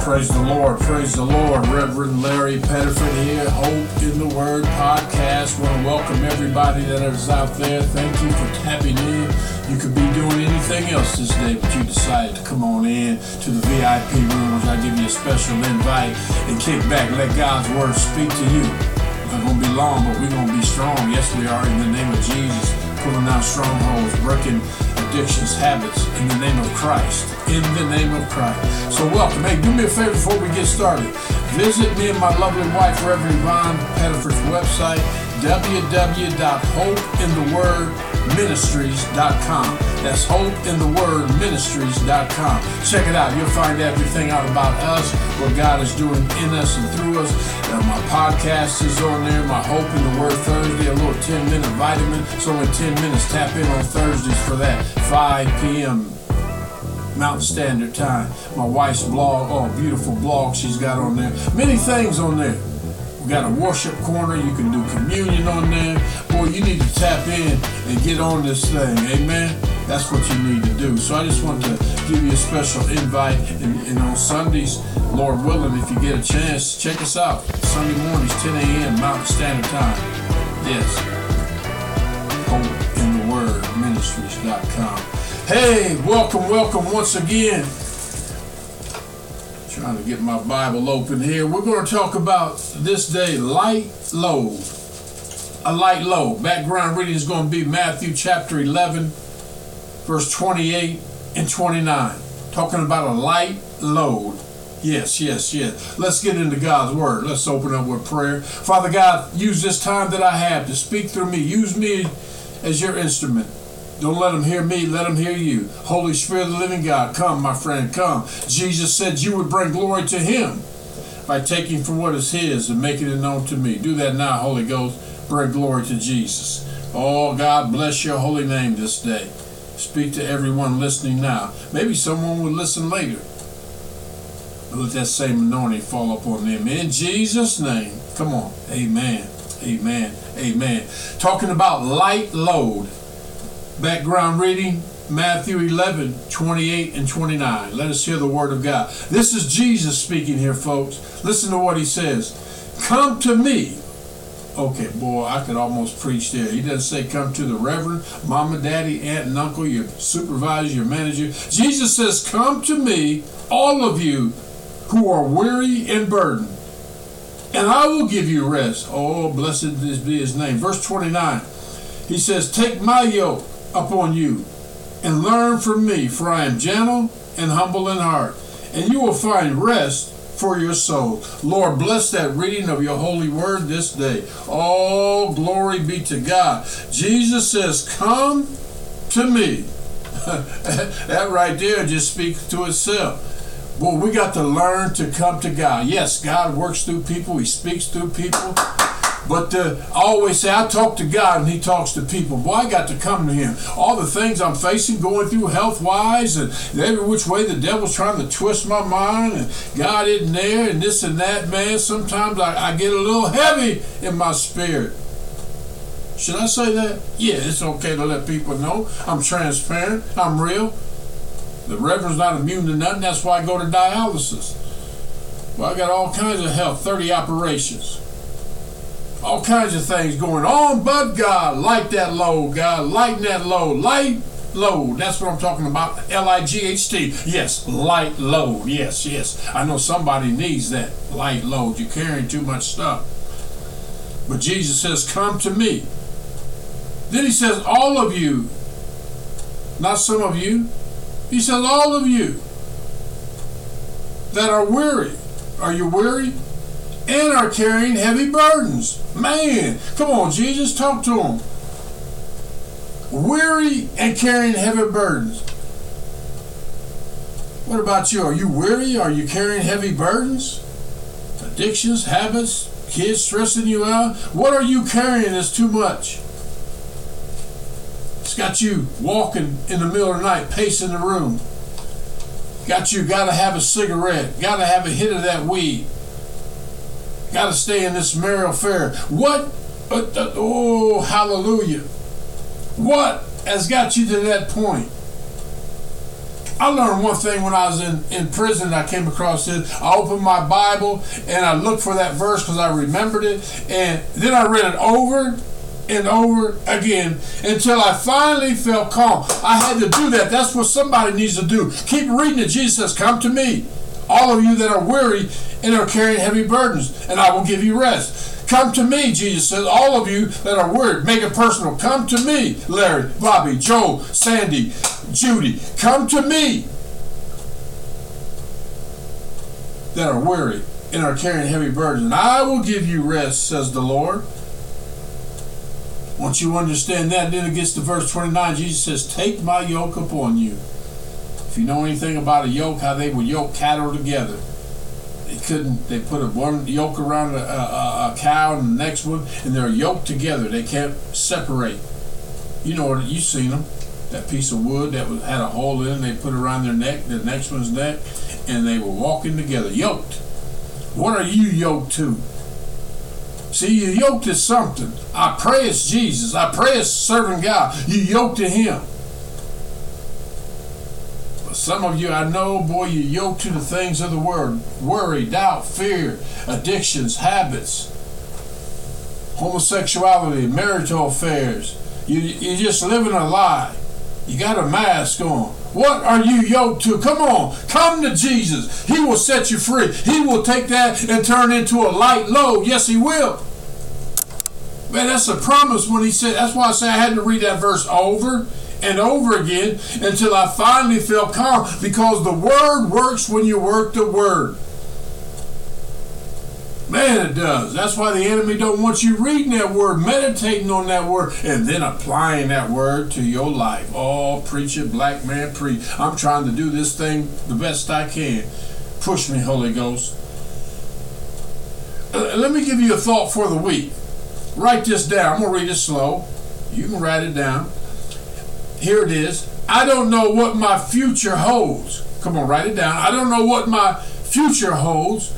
Praise the Lord, praise the Lord. Reverend Larry Pettiford here, Hope in the Word podcast. Want to welcome everybody that is out there. Thank you for tapping in. You could be doing anything else this day, but you decided to come on in to the VIP rooms. I give you a special invite and kick back. Let God's Word speak to you. It's going to be long, but we're going to be strong. Yes, we are in the name of Jesus. Pulling out strongholds, breaking addictions, habits in the name of Christ. In the name of Christ. So welcome. Hey, do me a favor before we get started. Visit me and my lovely wife, Reverend Yvonne Pettiford's website, www.hopeinthewordministries.com. That's hopeinthewordministries.com. Check it out. You'll find everything out about us, what God is doing in us and through us. Uh, my podcast is on there, my Hope in the Word Thursday, a little 10 minute vitamin. It's only 10 minutes. Tap in on Thursdays for that. 5 p.m. Mountain Standard Time. My wife's blog, oh, beautiful blog she's got on there. Many things on there. We got a worship corner. You can do communion on there. Boy, you need to tap in and get on this thing. Amen. That's what you need to do. So I just want to give you a special invite. And, and on Sundays, Lord willing, if you get a chance, check us out. Sunday mornings, 10 a.m. Mountain Standard Time. Yes. Hope in the Word Ministries.com. Hey, welcome, welcome once again. Trying to get my Bible open here. We're going to talk about this day light load. A light load. Background reading is going to be Matthew chapter 11, verse 28 and 29. Talking about a light load. Yes, yes, yes. Let's get into God's Word. Let's open up with prayer. Father God, use this time that I have to speak through me. Use me as your instrument. Don't let them hear me, let them hear you. Holy Spirit of the living God, come, my friend, come. Jesus said you would bring glory to him by taking from what is his and making it known to me. Do that now, Holy Ghost. Bring glory to Jesus. Oh, God, bless your holy name this day. Speak to everyone listening now. Maybe someone will listen later. Let that same anointing fall upon them. In Jesus' name. Come on. Amen. Amen. Amen. Talking about light load. Background reading Matthew 11, 28 and 29. Let us hear the word of God. This is Jesus speaking here, folks. Listen to what he says. Come to me. Okay, boy, I could almost preach there. He doesn't say come to the reverend, mama, daddy, aunt, and uncle, your supervisor, your manager. Jesus says, Come to me, all of you who are weary and burdened, and I will give you rest. Oh, blessed be his name. Verse 29. He says, Take my yoke upon you and learn from me, for I am gentle and humble in heart, and you will find rest for your soul. Lord, bless that reading of your holy word this day. All glory be to God. Jesus says, Come to me. that right there just speaks to itself. Well, we got to learn to come to God. Yes, God works through people, He speaks through people. But uh, I always say, I talk to God and He talks to people. Boy, I got to come to Him. All the things I'm facing, going through health wise, and every which way the devil's trying to twist my mind, and God isn't there, and this and that, man. Sometimes I, I get a little heavy in my spirit. Should I say that? Yeah, it's okay to let people know. I'm transparent, I'm real. The Reverend's not immune to nothing. That's why I go to dialysis. Well, I got all kinds of health, 30 operations all kinds of things going on, but God, light that load, God, lighten that load, light load. That's what I'm talking about. L I G H T. Yes, light load. Yes, yes. I know somebody needs that light load. You're carrying too much stuff. But Jesus says, Come to me. Then he says, All of you, not some of you. He says, All of you that are weary. Are you weary? And are carrying heavy burdens. Man, come on, Jesus, talk to them. Weary and carrying heavy burdens. What about you? Are you weary? Are you carrying heavy burdens? Addictions, habits, kids stressing you out? What are you carrying that's too much? It's got you walking in the middle of the night, pacing the room. Got you, got to have a cigarette, got to have a hit of that weed got to stay in this marital affair. What? Uh, uh, oh, hallelujah. What has got you to that point? I learned one thing when I was in, in prison. I came across this. I opened my Bible and I looked for that verse because I remembered it. And then I read it over and over again until I finally felt calm. I had to do that. That's what somebody needs to do. Keep reading it. Jesus says, Come to me, all of you that are weary and are carrying heavy burdens, and I will give you rest. Come to me, Jesus says, all of you that are weary, make it personal. Come to me, Larry, Bobby, Joe, Sandy, Judy. Come to me that are weary and are carrying heavy burdens, and I will give you rest, says the Lord. Once you understand that, then it gets to verse 29. Jesus says, Take my yoke upon you. If you know anything about a yoke, how they would yoke cattle together. They couldn't, they put a one yoke around a, a, a cow and the next one, and they're yoked together. They can't separate. You know what, you've seen them. That piece of wood that was, had a hole in it, they put around their neck, the next one's neck, and they were walking together, yoked. What are you yoked to? See, you yoked to something. I pray it's Jesus. I pray it's serving God. You yoked to Him. Some of you, I know, boy, you yoked to the things of the world worry, doubt, fear, addictions, habits, homosexuality, marital affairs. You, you're just living a lie. You got a mask on. What are you yoked to? Come on, come to Jesus. He will set you free. He will take that and turn into a light load. Yes, He will. Man, that's a promise when He said, that's why I say I had to read that verse over and over again until I finally felt calm because the Word works when you work the Word. Man, it does. That's why the enemy don't want you reading that word, meditating on that word, and then applying that word to your life. Oh, preach it, black man, preach. I'm trying to do this thing the best I can. Push me, Holy Ghost. Uh, let me give you a thought for the week. Write this down. I'm going to read it slow. You can write it down. Here it is. I don't know what my future holds. Come on, write it down. I don't know what my future holds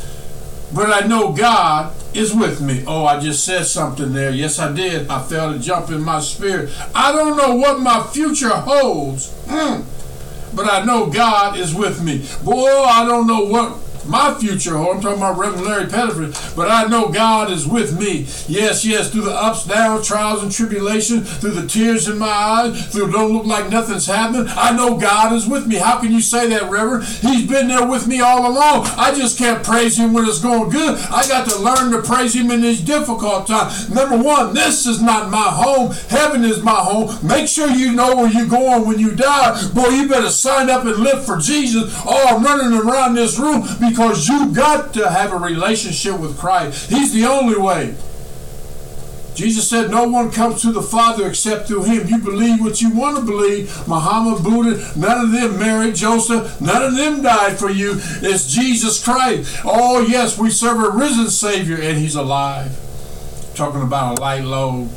but I know God is with me. Oh, I just said something there. Yes, I did. I felt a jump in my spirit. I don't know what my future holds, mm, but I know God is with me. Boy, I don't know what my future holds. I'm talking about Reverend Larry Pettiford, but I know God is with me. Yes, yes, through the ups, downs, trials, and tribulations, through the tears in my eyes, through don't look like nothing's happening. I know God is with me. How can you say that, Reverend? He's been there with me all along. I just can't praise Him when it's going good. I got to learn to praise Him in these difficult times. Number one, this is not my home. Heaven is my home. Make sure you know where you're going when you die. Boy, you better sign up and live for Jesus. Oh, I'm running around this room because you got to have a relationship with Christ. He's the only way. Jesus said, No one comes to the Father except through him. You believe what you want to believe. Muhammad, Buddha, none of them, Mary, Joseph, none of them died for you. It's Jesus Christ. Oh, yes, we serve a risen Savior, and he's alive. Talking about a light load.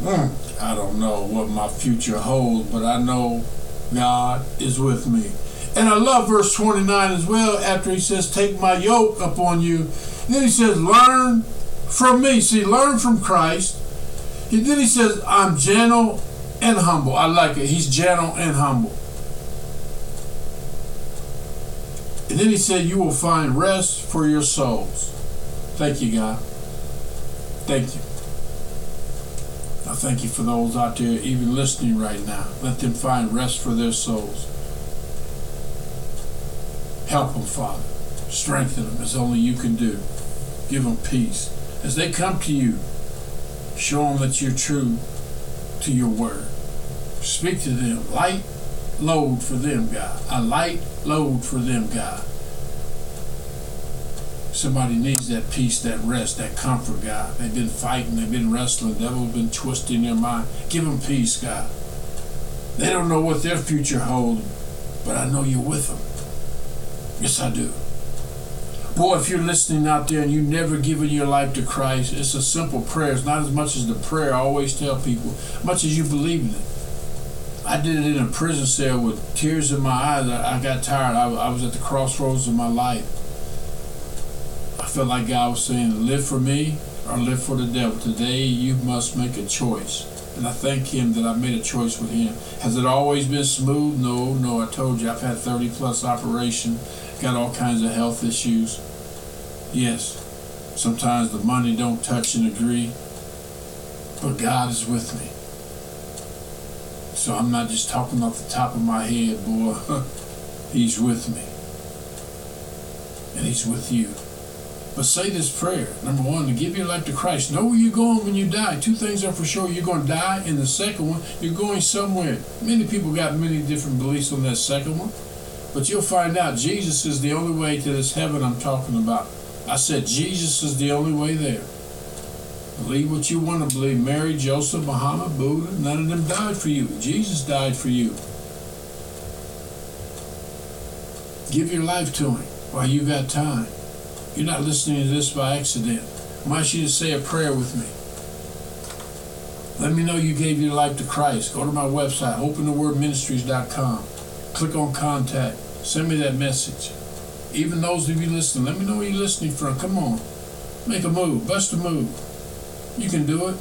Mm, I don't know what my future holds, but I know God is with me. And I love verse 29 as well, after he says, Take my yoke upon you. And then he says, Learn from me. See, learn from Christ. And then he says, I'm gentle and humble. I like it. He's gentle and humble. And then he said, You will find rest for your souls. Thank you, God. Thank you. I thank you for those out there even listening right now. Let them find rest for their souls. Help them, Father. Strengthen them as only you can do. Give them peace. As they come to you, show them that you're true to your word. Speak to them. Light load for them, God. A light load for them, God. Somebody needs that peace, that rest, that comfort, God. They've been fighting, they've been wrestling, devil's been twisting their mind. Give them peace, God. They don't know what their future holds, but I know you're with them. Yes, I do. Boy, if you're listening out there and you've never given your life to Christ, it's a simple prayer. It's not as much as the prayer I always tell people, much as you believe in it. I did it in a prison cell with tears in my eyes. I, I got tired. I, I was at the crossroads of my life. I felt like God was saying, live for me or live for the devil. Today you must make a choice. And I thank Him that I made a choice with Him. Has it always been smooth? No, no. I told you I've had 30 plus operation, got all kinds of health issues. Yes, sometimes the money don't touch and agree, but God is with me. So I'm not just talking off the top of my head, boy. He's with me. And He's with you. But say this prayer. Number one, to give your life to Christ. Know where you're going when you die. Two things are for sure. You're going to die. And the second one, you're going somewhere. Many people got many different beliefs on that second one. But you'll find out Jesus is the only way to this heaven I'm talking about. I said Jesus is the only way there. Believe what you want to believe. Mary, Joseph, Muhammad, Buddha, none of them died for you. Jesus died for you. Give your life to him while you got time. You're not listening to this by accident. I want you to say a prayer with me. Let me know you gave your life to Christ. Go to my website, hopeinthewordministries.com. Click on contact. Send me that message. Even those of you listening, let me know where you're listening from. Come on. Make a move. Bust a move. You can do it.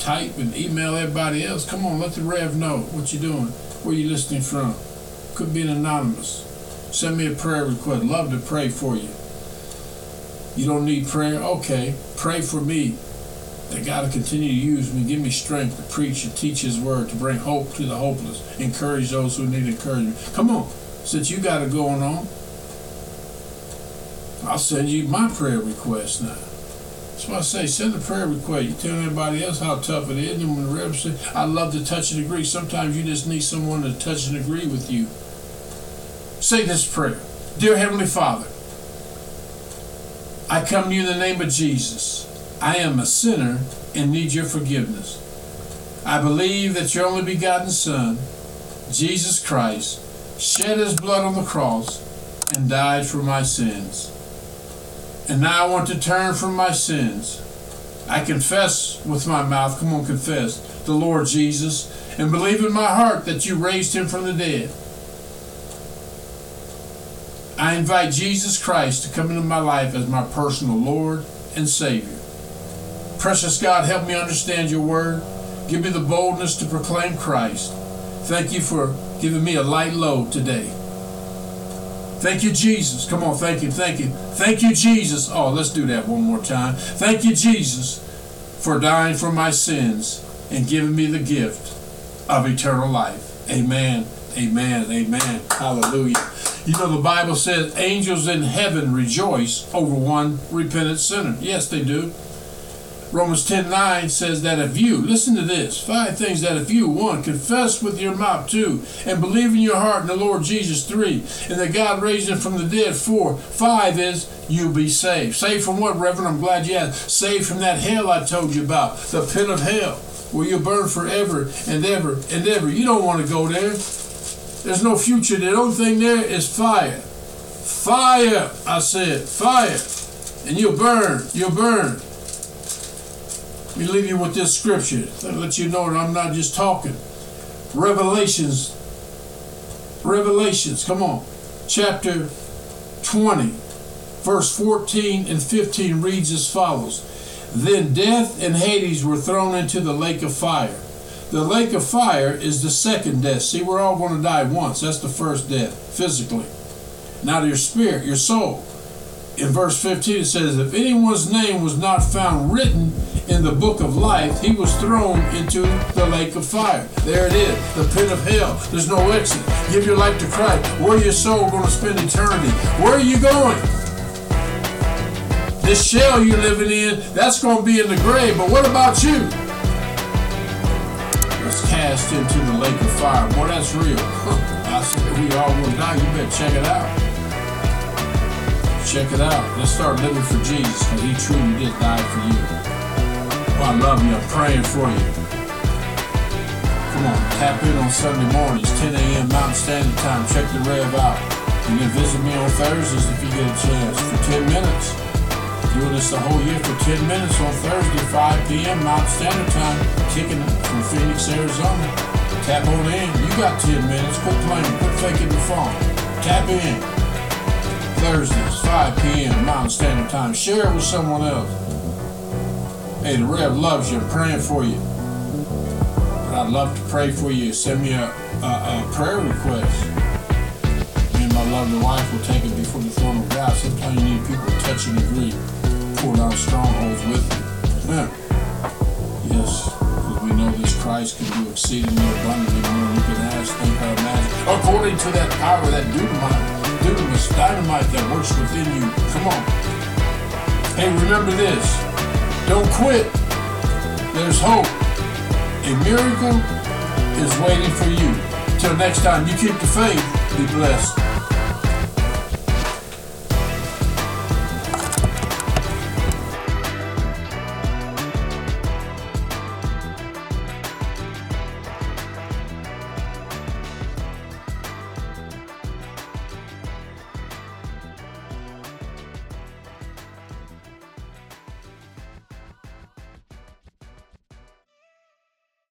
Type and email everybody else. Come on, let the Rev know what you're doing, where you're listening from. Could be an anonymous. Send me a prayer request. Love to pray for you. You don't need prayer? Okay. Pray for me that God will continue to use me, give me strength to preach and teach His word, to bring hope to the hopeless, encourage those who need encouragement. Come on, since you got it going on, I'll send you my prayer request now. That's why I say send a prayer request. You tell everybody else how tough it is, and when the Rev says, I love to touch and agree, sometimes you just need someone to touch and agree with you. Say this prayer Dear Heavenly Father, I come to you in the name of Jesus. I am a sinner and need your forgiveness. I believe that your only begotten Son, Jesus Christ, shed his blood on the cross and died for my sins. And now I want to turn from my sins. I confess with my mouth, come on, confess, the Lord Jesus, and believe in my heart that you raised him from the dead. I invite Jesus Christ to come into my life as my personal Lord and Savior. Precious God, help me understand your word. Give me the boldness to proclaim Christ. Thank you for giving me a light load today. Thank you, Jesus. Come on, thank you, thank you. Thank you, Jesus. Oh, let's do that one more time. Thank you, Jesus, for dying for my sins and giving me the gift of eternal life. Amen, amen, amen. Hallelujah. You know, the Bible says angels in heaven rejoice over one repentant sinner. Yes, they do. Romans 10 9 says that if you, listen to this, five things that if you, one, confess with your mouth, two, and believe in your heart in the Lord Jesus, three, and that God raised him from the dead, four, five is you'll be saved. Saved from what, Reverend? I'm glad you asked. Saved from that hell I told you about, the pit of hell, where you burn forever and ever and ever. You don't want to go there. There's no future. The only thing there is fire. Fire, I said, fire. And you'll burn, you'll burn. Let me leave you with this scripture to let you know that I'm not just talking. Revelations, Revelations, come on. Chapter 20, verse 14 and 15 reads as follows Then death and Hades were thrown into the lake of fire. The lake of fire is the second death. See, we're all going to die once. That's the first death, physically. Now, your spirit, your soul. In verse 15, it says, If anyone's name was not found written in the book of life, he was thrown into the lake of fire. There it is, the pit of hell. There's no exit. Give your life to Christ. Where your soul going to spend eternity? Where are you going? This shell you're living in, that's going to be in the grave. But what about you? Cast into the lake of fire. Boy, that's real. I said, we all will die. You better check it out. Check it out. Let's start living for Jesus because he truly did die for you. Well, I love you. I'm praying for you. Come on, tap in on Sunday mornings, 10 a.m. Mountain Standard Time. Check the Rev out. You can visit me on Thursdays if you get a chance for 10 minutes. Doing this the whole year for 10 minutes on Thursday, 5 p.m. Mountain Standard Time, kicking it from Phoenix, Arizona. Tap on in. You got 10 minutes. Quit playing. Quit faking the phone. Tap in. Thursdays, 5 p.m. Mountain Standard Time. Share it with someone else. Hey, the Rev loves you. I'm praying for you. But I'd love to pray for you. Send me a, a, a prayer request. Me and my lovely wife will take it before the throne of God. Sometimes you need people to touch and agree, pull down strongholds with you. Yeah. Yes, because we know this Christ can do exceedingly abundantly more than you can ask, think, or imagine. According to that power, that dynamite, dunamis, dynamite that works within you. Come on. Hey, remember this. Don't quit. There's hope. A miracle is waiting for you. Till next time, you keep the faith. Be blessed.